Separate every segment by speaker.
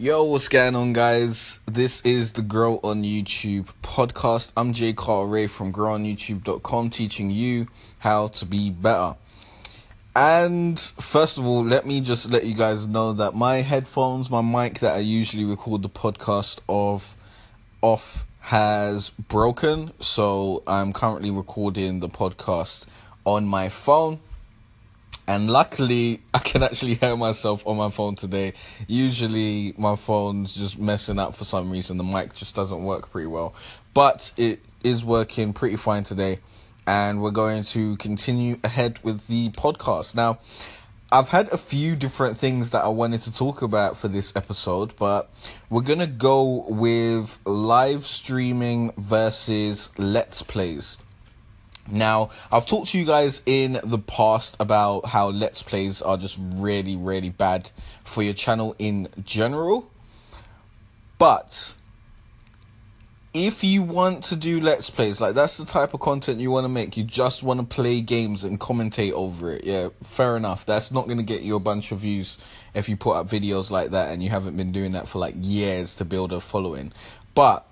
Speaker 1: Yo, what's going on, guys? This is the Grow on YouTube podcast. I'm Jay Carter Ray from growonyoutube.com teaching you how to be better. And first of all, let me just let you guys know that my headphones, my mic that I usually record the podcast of off has broken. So I'm currently recording the podcast on my phone and luckily I can actually hear myself on my phone today. Usually my phone's just messing up for some reason. The mic just doesn't work pretty well, but it is working pretty fine today, and we're going to continue ahead with the podcast now. I've had a few different things that I wanted to talk about for this episode, but we're gonna go with live streaming versus let's plays. Now, I've talked to you guys in the past about how Let's Plays are just really, really bad for your channel in general. But if you want to do Let's Plays, like that's the type of content you want to make, you just want to play games and commentate over it, yeah, fair enough. That's not going to get you a bunch of views if you put up videos like that and you haven't been doing that for like years to build a following. But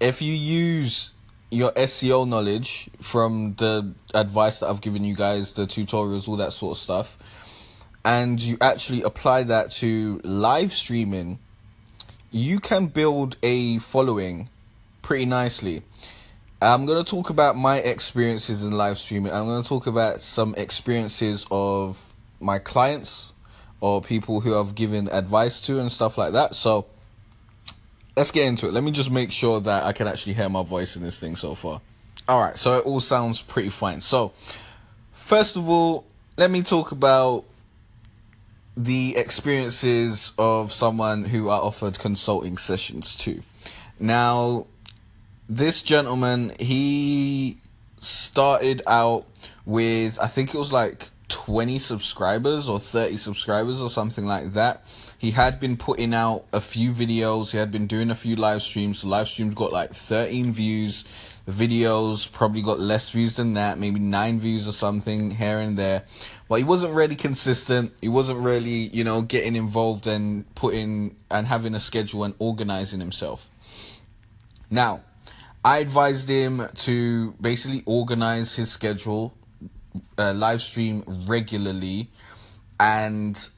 Speaker 1: if you use your SEO knowledge from the advice that I've given you guys, the tutorials, all that sort of stuff, and you actually apply that to live streaming, you can build a following pretty nicely. I'm going to talk about my experiences in live streaming. I'm going to talk about some experiences of my clients or people who I've given advice to and stuff like that. So, let's get into it. Let me just make sure that I can actually hear my voice in this thing so far. All right, so it all sounds pretty fine. So, first of all, let me talk about the experiences of someone who I offered consulting sessions to. Now, this gentleman, he started out with, I think it was like 20 subscribers or 30 subscribers or something like that he had been putting out a few videos. He had been doing a few live streams. The live streams got like 13 views. The videos probably got less views than that, maybe nine views or something here and there. But he wasn't really consistent. He wasn't really, you know, getting involved and putting and having a schedule and organizing himself. Now, I advised him to basically organize his schedule, uh, live stream regularly, and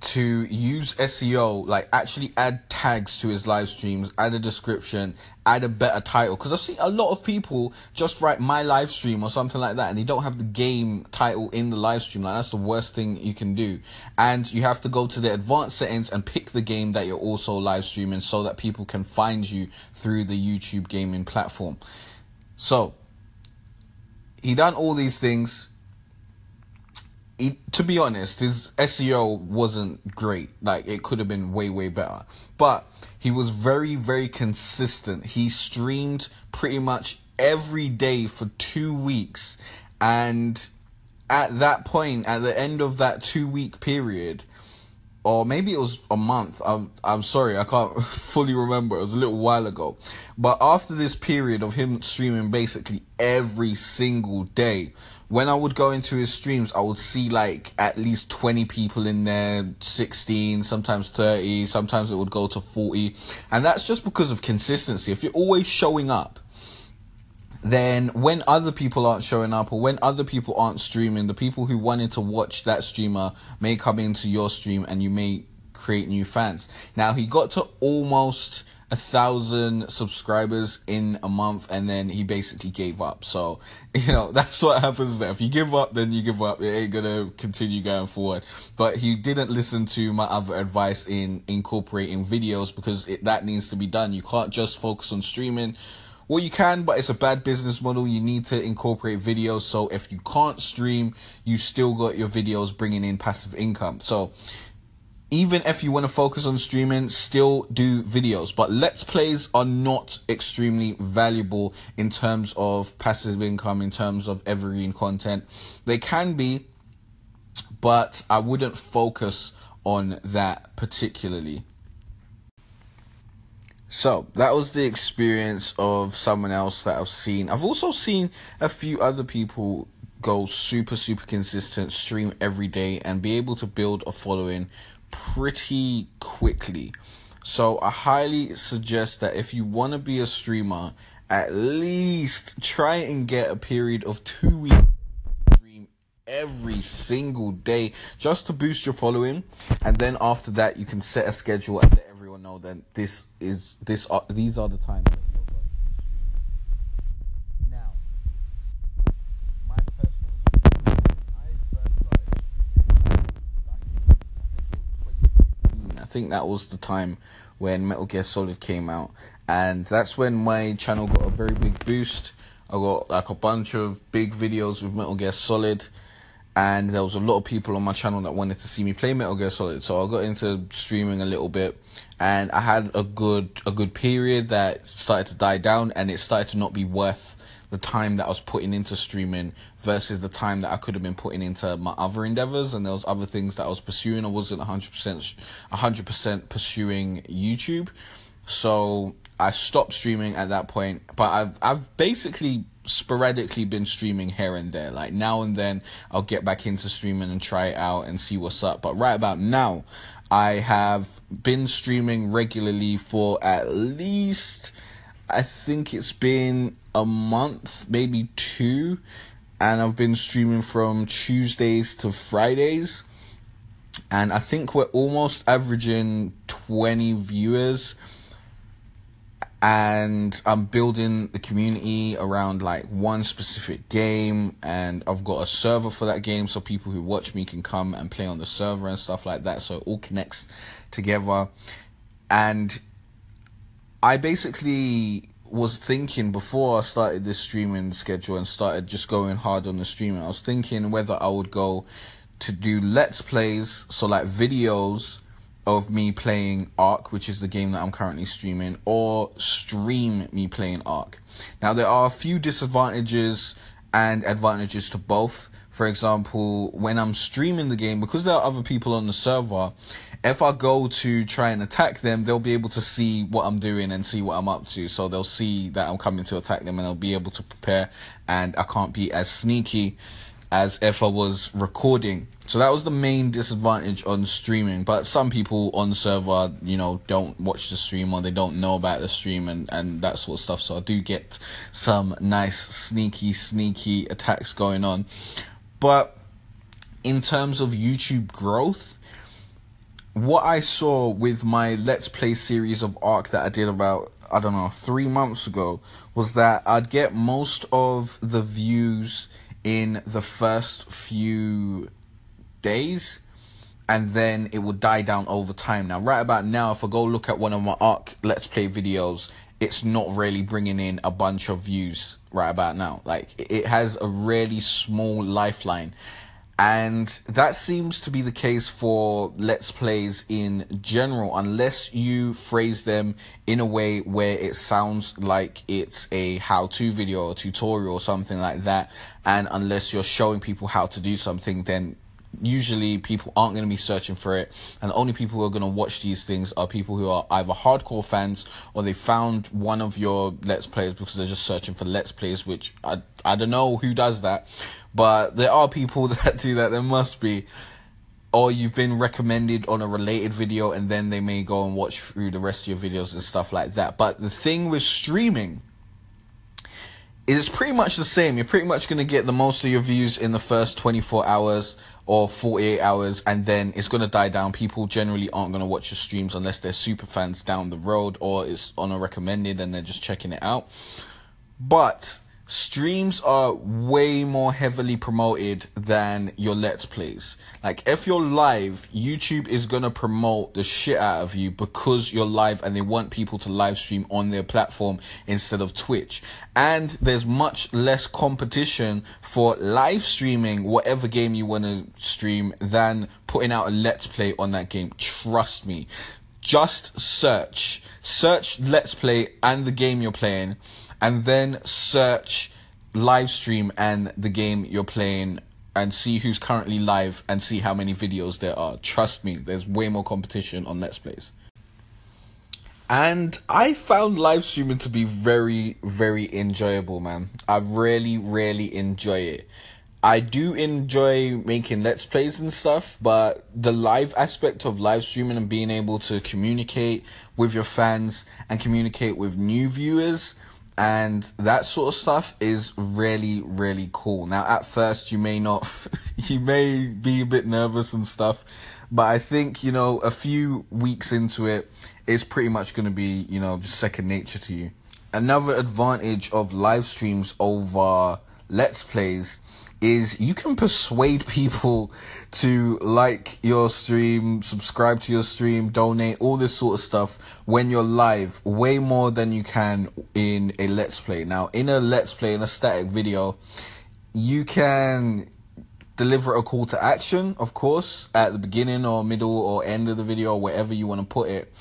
Speaker 1: to use SEO, like actually add tags to his live streams, add a description, add a better title. Because I've seen a lot of people just write my live stream or something like that, and they don't have the game title in the live stream. Like that's the worst thing you can do. And you have to go to the advanced settings and pick the game that you're also live streaming, so that people can find you through the YouTube gaming platform. So he done all these things he, to be honest, his SEO wasn't great. Like it could have been way way better. But he was very very consistent. He streamed pretty much every day for 2 weeks and at that point at the end of that 2 week period or maybe it was a month. I'm I'm sorry, I can't fully remember. It was a little while ago. But after this period of him streaming basically every single day, when I would go into his streams, I would see like at least 20 people in there, 16, sometimes 30, sometimes it would go to 40. And that's just because of consistency. If you're always showing up, then when other people aren't showing up or when other people aren't streaming, the people who wanted to watch that streamer may come into your stream and you may create new fans. Now he got to almost a thousand subscribers in a month and then he basically gave up. So, you know, that's what happens there. If you give up, then you give up. It ain't gonna continue going forward. But he didn't listen to my other advice in incorporating videos because it, that needs to be done. You can't just focus on streaming well, you can, but it's a bad business model. You need to incorporate videos. So if you can't stream, you still got your videos bringing in passive income. So even if you want to focus on streaming, still do videos. But let's plays are not extremely valuable in terms of passive income, in terms of evergreen content. They can be, but I wouldn't focus on that particularly. So that was the experience of someone else that I've seen. I've also seen a few other people go super, super consistent, stream every day, and be able to build a following pretty quickly. So I highly suggest that if you want to be a streamer, at least try and get a period of two weeks every single day just to boost your following and then after that you can set a schedule and let everyone know that this is this are these are the times think that was the time when Metal Gear Solid came out, and that's when my channel got a very big boost. I got like a bunch of big videos with Metal Gear Solid, and there was a lot of people on my channel that wanted to see me play Metal Gear Solid. So I got into streaming a little bit, and I had a good a good period that started to die down, and it started to not be worth the time that I was putting into streaming versus the time that I could have been putting into my other endeavors and there was other things that I was pursuing. I wasn't 100% 100% pursuing YouTube. So I stopped streaming at that point, but I've I've basically sporadically been streaming here and there. Like now and then I'll get back into streaming and try it out and see what's up. But right about now, I have been streaming regularly for at least I think it's been a month, maybe two, and I've been streaming from Tuesdays to Fridays. And I think we're almost averaging 20 viewers. And I'm building the community around like one specific game, and I've got a server for that game so people who watch me can come and play on the server and stuff like that. So it all connects together. And I basically was thinking before I started this streaming schedule and started just going hard on the streaming, I was thinking whether I would go to do let's plays, so like videos of me playing Ark, which is the game that I'm currently streaming, or stream me playing Ark. Now there are a few disadvantages and advantages to both. For example, when I'm streaming the game, because there are other people on the server, if I go to try and attack them, they'll be able to see what I'm doing and see what I'm up to. So they'll see that I'm coming to attack them and they'll be able to prepare and I can't be as sneaky as if I was recording. So that was the main disadvantage on streaming. But some people on server, you know, don't watch the stream or they don't know about the stream and, and that sort of stuff. So I do get some nice sneaky, sneaky attacks going on. But in terms of YouTube growth, what I saw with my Let's Play series of Ark that I did about, I don't know, three months ago was that I'd get most of the views in the first few days and then it would die down over time. Now, right about now, if I go look at one of my Ark Let's Play videos, it's not really bringing in a bunch of views right about now. Like, it has a really small lifeline and that seems to be the case for Let's Plays in general, unless you phrase them in a way where it sounds like it's a how to video or tutorial or something like that. And unless you're showing people how to do something, then usually people aren't going to be searching for it and the only people who are going to watch these things are people who are either hardcore fans or they found one of your let's plays because they're just searching for let's plays which i i don't know who does that but there are people that do that. There must be. Or you've been recommended on a related video and then they may go and watch through the rest of your videos and stuff like that. But the thing with streaming is it's pretty much the same. You're pretty much going to get the most of your views in the first 24 hours or 48 hours and then it's going to die down. People generally aren't going to watch your streams unless they're super fans down the road or it's on a recommended and they're just checking it out. But streams are way more heavily promoted than your let's plays. Like if you're live, YouTube is gonna promote the shit out of you because you're live and they want people to live stream on their platform instead of Twitch. And there's much less competition for live streaming whatever game you wanna stream than putting out a let's play on that game. Trust me. Just search. Search let's play and the game you're playing and then search live stream and the game you're playing and see who's currently live and see how many videos there are. Trust me, there's way more competition on Let's Plays. And I found live streaming to be very, very enjoyable, man. I really, really enjoy it. I do enjoy making let's plays and stuff, but the live aspect of live streaming and being able to communicate with your fans and communicate with new viewers and that sort of stuff is really really cool. Now at first you may not you may be a bit nervous and stuff, but I think, you know, a few weeks into it it's pretty much going to be, you know, just second nature to you. Another advantage of live streams over let's plays is you can persuade people to like your stream, subscribe to your stream, donate, all this sort of stuff when you're live way more than you can in a let's play. Now, in a let's play, in a static video, you can deliver a call to action, of course, at the beginning or middle or end of the video, wherever you want to put it.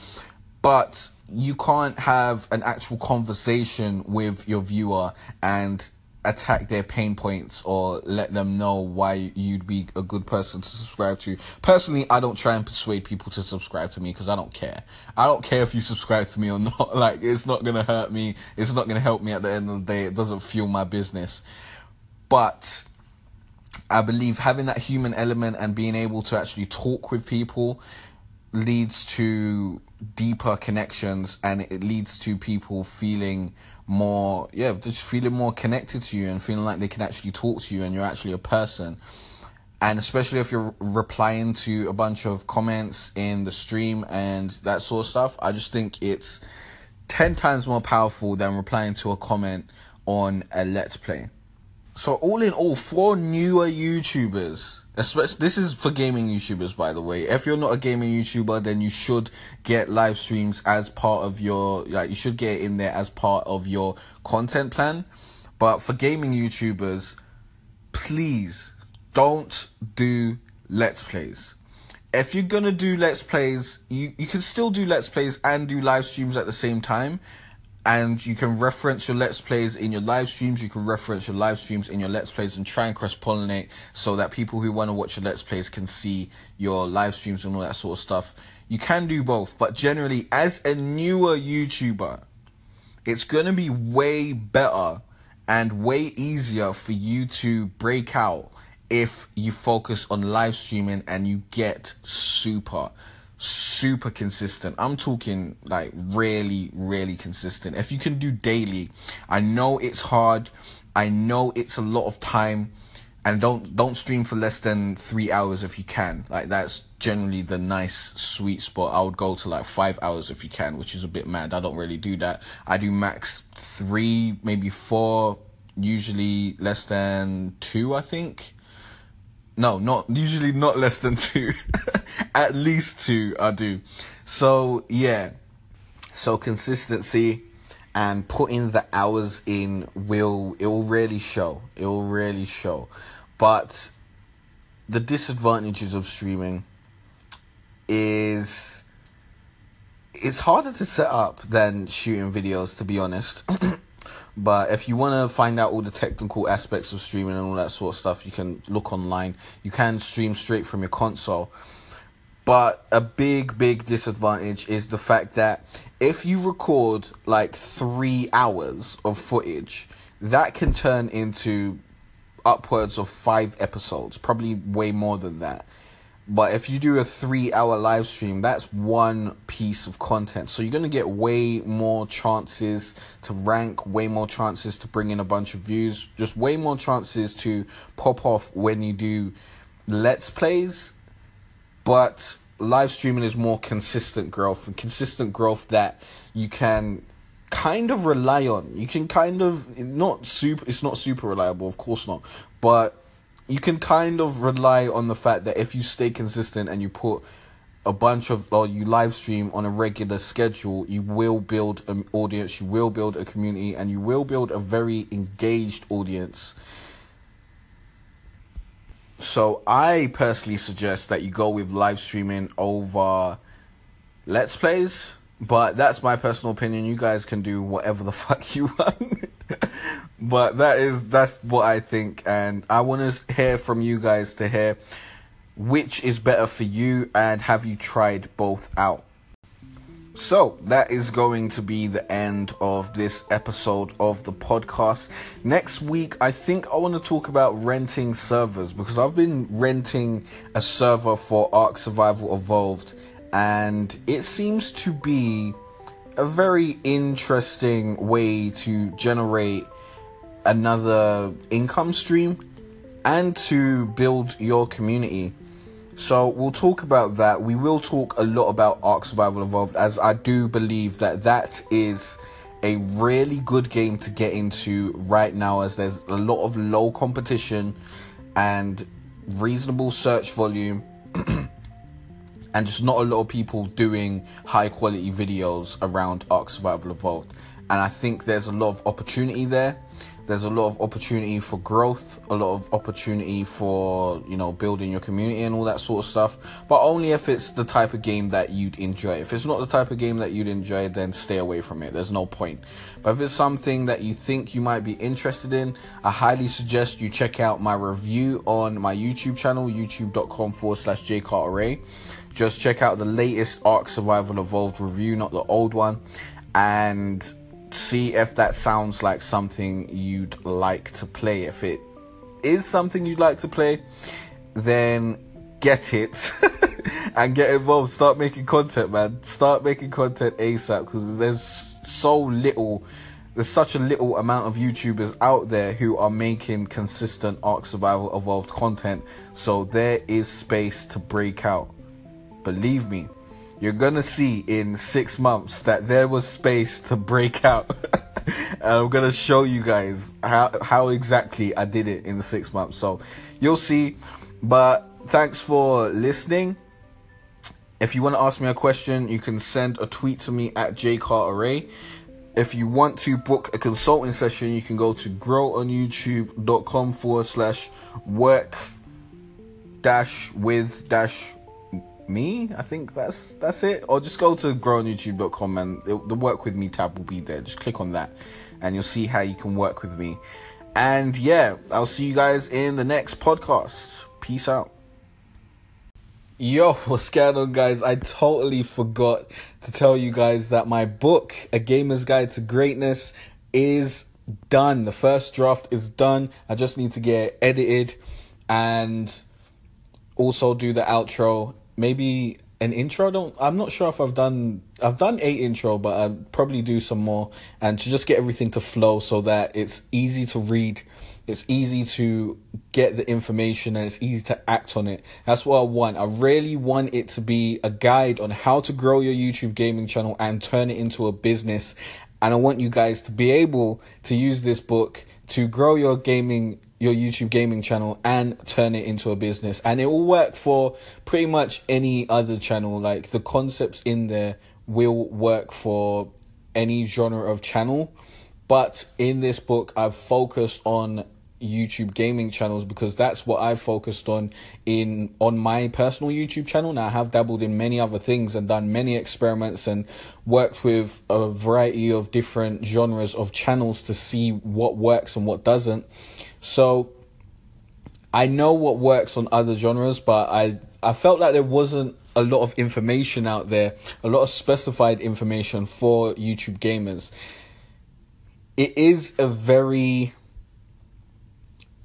Speaker 1: But you can't have an actual conversation with your viewer and attack their pain points or let them know why you'd be a good person to subscribe to. Personally, I don't try and persuade people to subscribe to me because I don't care. I don't care if you subscribe to me or not. Like, it's not going to hurt me. It's not going to help me at the end of the day. It doesn't fuel my business. But I believe having that human element and being able to actually talk with people leads to deeper connections and it leads to people feeling more yeah just feeling more connected to you and feeling like they can actually talk to you and you're actually a person. And especially if you're replying to a bunch of comments in the stream and that sort of stuff i just think it's 10 times more powerful than replying to a comment on a let's play. So all in all for newer youtubers Especially, this is for gaming YouTubers, by the way. If you're not a gaming YouTuber, then you should get live streams as part of your, like, you should get in there as part of your content plan. But for gaming YouTubers, please don't do Let's Plays. If you're gonna do Let's Plays, you, you can still do Let's Plays and do live streams at the same time and you can reference your let's plays in your live streams. You can reference your live streams in your let's plays and try and cross pollinate so that people who want to watch your let's plays can see your live streams and all that sort of stuff. You can do both but generally as a newer youtuber it's going to be way better and way easier for you to break out if you focus on live streaming and you get super super consistent. I'm talking like really, really consistent. If you can do daily, I know it's hard. I know it's a lot of time. And don't don't stream for less than three hours if you can. Like that's generally the nice sweet spot. I would go to like five hours if you can, which is a bit mad. I don't really do that. I do max three, maybe four, usually less than two, I think. No, not usually not less than two. At least two I do. So yeah. So consistency and putting the hours in will it will really show. It will really show. But the disadvantages of streaming is it's harder to set up than shooting videos to be honest. But if you want to find out all the technical aspects of streaming and all that sort of stuff, you can look online. You can stream straight from your console. But a big, big disadvantage is the fact that if you record like three hours of footage, that can turn into upwards of five episodes, probably way more than that. But if you do a three hour live stream, that's one piece of content. So you're going to get way more chances to rank, way more chances to bring in a bunch of views, just way more chances to pop off when you do let's plays. But live streaming is more consistent growth and consistent growth that you can kind of rely on. You can kind of not super it's not super reliable, of course not. But you can kind of rely on the fact that if you stay consistent and you put a bunch of or you live stream on a regular schedule, you will build an audience, you will build a community, and you will build a very engaged audience. So I personally suggest that you go with live streaming over let's plays, but that's my personal opinion. You guys can do whatever the fuck you want. But that is that's what I think, and I want to hear from you guys to hear which is better for you, and have you tried both out. So that is going to be the end of this episode of the podcast. Next week, I think I want to talk about renting servers because I've been renting a server for Ark Survival Evolved, and it seems to be a very interesting way to generate another income stream and to build your community. So we'll talk about that. We will talk a lot about Ark Survival Evolved, as I do believe that that is a really good game to get into right now, as there's a lot of low competition and reasonable search volume, and just not a lot of people doing high quality videos around Ark Survival Evolved. And I think there's a lot of opportunity there there's a lot of opportunity for growth, a lot of opportunity for, you know, building your community and all that sort of stuff. But only if it's the type of game that you'd enjoy. If it's not the type of game that you'd enjoy, then stay away from it. There's no point. But if it's something that you think you might be interested in, I highly suggest you check out my review on my YouTube channel, youtube.com forward slash jcarteray. Just check out the latest Ark Survival Evolved review, not the old one. And see if that sounds like something you'd like to play. If it is something you'd like to play, then get it and get involved. Start making content, man. Start making content ASAP because there's so little. There's such a little amount of YouTubers out there who are making consistent Ark Survival Evolved content, so there is space to break out. Believe me you're gonna see in six months that there was space to break out. and I'm gonna show you guys how how exactly I did it in the six months. So you'll see. But thanks for listening. If you want to ask me a question, you can send a tweet to me at jcarteray. If you want to book a consulting session, you can go to growonyoutube.com forward slash work dash with dash me. I think that's that's it. Or just go to growonyoutube.com and it, the work with me tab will be there. Just click on that and you'll see how you can work with me. And yeah, I'll see you guys in the next podcast. Peace out. Yo, what's going on, guys? I totally forgot to tell you guys that my book, A Gamer's Guide to Greatness, is done. The first draft is done. I just need to get edited and also do the outro maybe an intro. I don't I'm not sure if I've done I've done a intro, but I'll probably do some more and to just get everything to flow so that it's easy to read, it's easy to get the information and it's easy to act on it. That's what I want. I really want it to be a guide on how to grow your YouTube gaming channel and turn it into a business. And I want you guys to be able to use this book to grow your gaming your YouTube gaming channel and turn it into a business. And it will work for pretty much any other channel. Like the concepts in there will work for any genre of channel. But in this book, I've focused on YouTube gaming channels because that's what I've focused on in on my personal YouTube channel. Now I have dabbled in many other things and done many experiments and worked with a variety of different genres of channels to see what works and what doesn't. So I know what works on other genres, but I I felt like there wasn't a lot of information out there, a lot of specified information for YouTube gamers. It is a very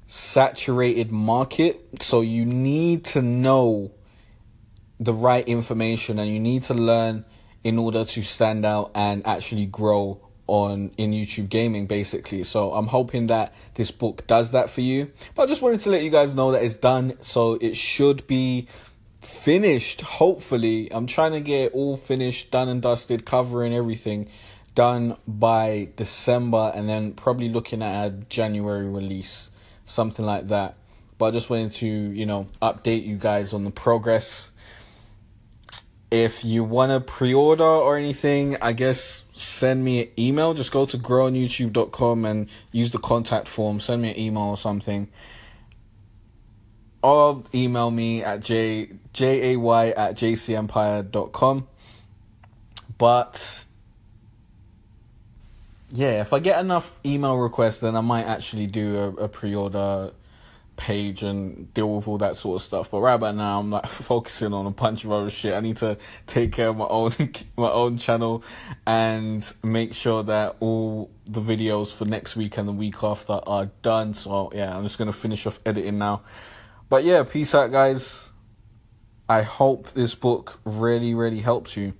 Speaker 1: saturated market, so you need to know the right information and you need to learn in order to stand out and actually grow on in YouTube gaming basically. So I'm hoping that this book does that for you. But I just wanted to let you guys know that it's done. So it should be finished hopefully. I'm trying to get all finished, done and dusted, covering everything done by December and then probably looking at a January release, something like that. But I just wanted to, you know, update you guys on the progress if you want to pre-order or anything, I guess send me an email. Just go to growonyoutube.com and use the contact form. Send me an email or something. Or email me at j j a y at jcempire.com. But yeah, if I get enough email requests, then I might actually do a, a pre-order page and deal with all that sort of stuff. But right about now, I'm like focusing on a bunch of other shit. I need to take care of my own my own channel and make sure that all the videos for next week and the week after are done. So yeah, I'm just gonna finish off editing now. But yeah, peace out, guys. I hope this book really, really helps you.